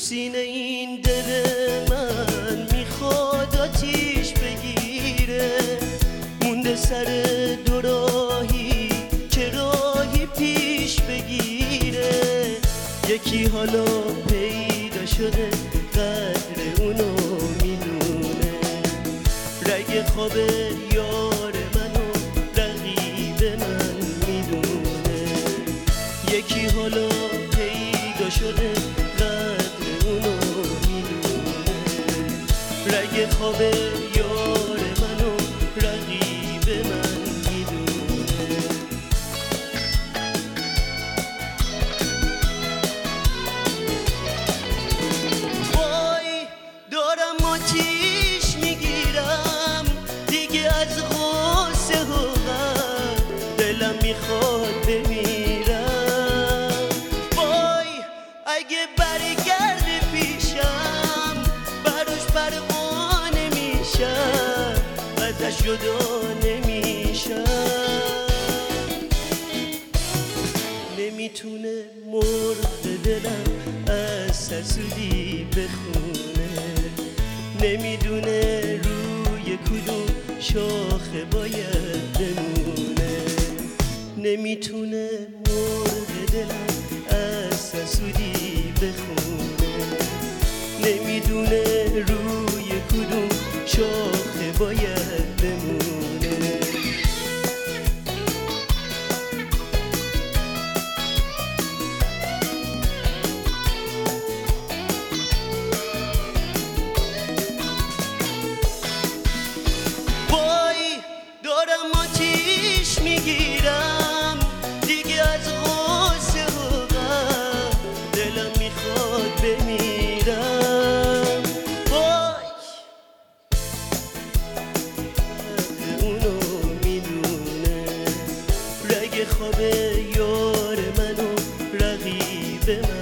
سینه این دل من می‌خواد آتیش بگیره. مونده سر دوراهی چه راهی پیش بگیره. یکی حالا پیدا شده قدر اونو می‌دونه. رگ خواب یار رگ خواب یار منو رقیب من می‌دونه. وای دارم آتیش می‌گیرم. دیگه از غصه و غم دلم می‌خواد بمیرم. وای اگه جدا نمیشم. نمی‌تونه مرغ دلم از ترسودی بخونه. نمی‌دونه روی کدوم شاخه باید بمونه. نمی‌تونه خواب یار منو رقیب من.